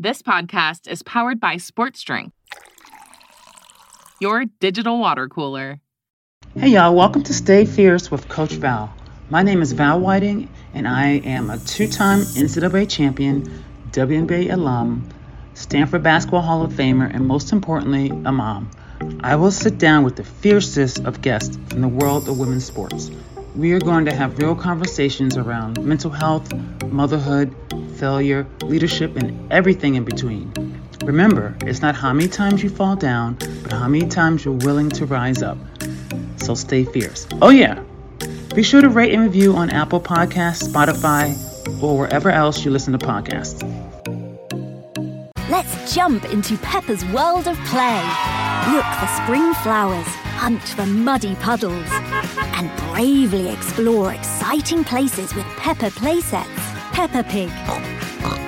This podcast is powered by Sports Drink, your digital water cooler. Hey y'all, welcome to Stay Fierce with Coach Val. My name is Val Whiting, and I am a two time NCAA champion, WNBA alum, Stanford Basketball Hall of Famer, and most importantly, a mom. I will sit down with the fiercest of guests from the world of women's sports. We are going to have real conversations around mental health, motherhood, failure, leadership, and everything in between. Remember, it's not how many times you fall down, but how many times you're willing to rise up. So stay fierce. Oh, yeah. Be sure to rate and review on Apple Podcasts, Spotify, or wherever else you listen to podcasts. Let's jump into Peppa's world of play. Look for spring flowers, hunt for muddy puddles, and bravely explore exciting places with Peppa playsets. Peppa Pig,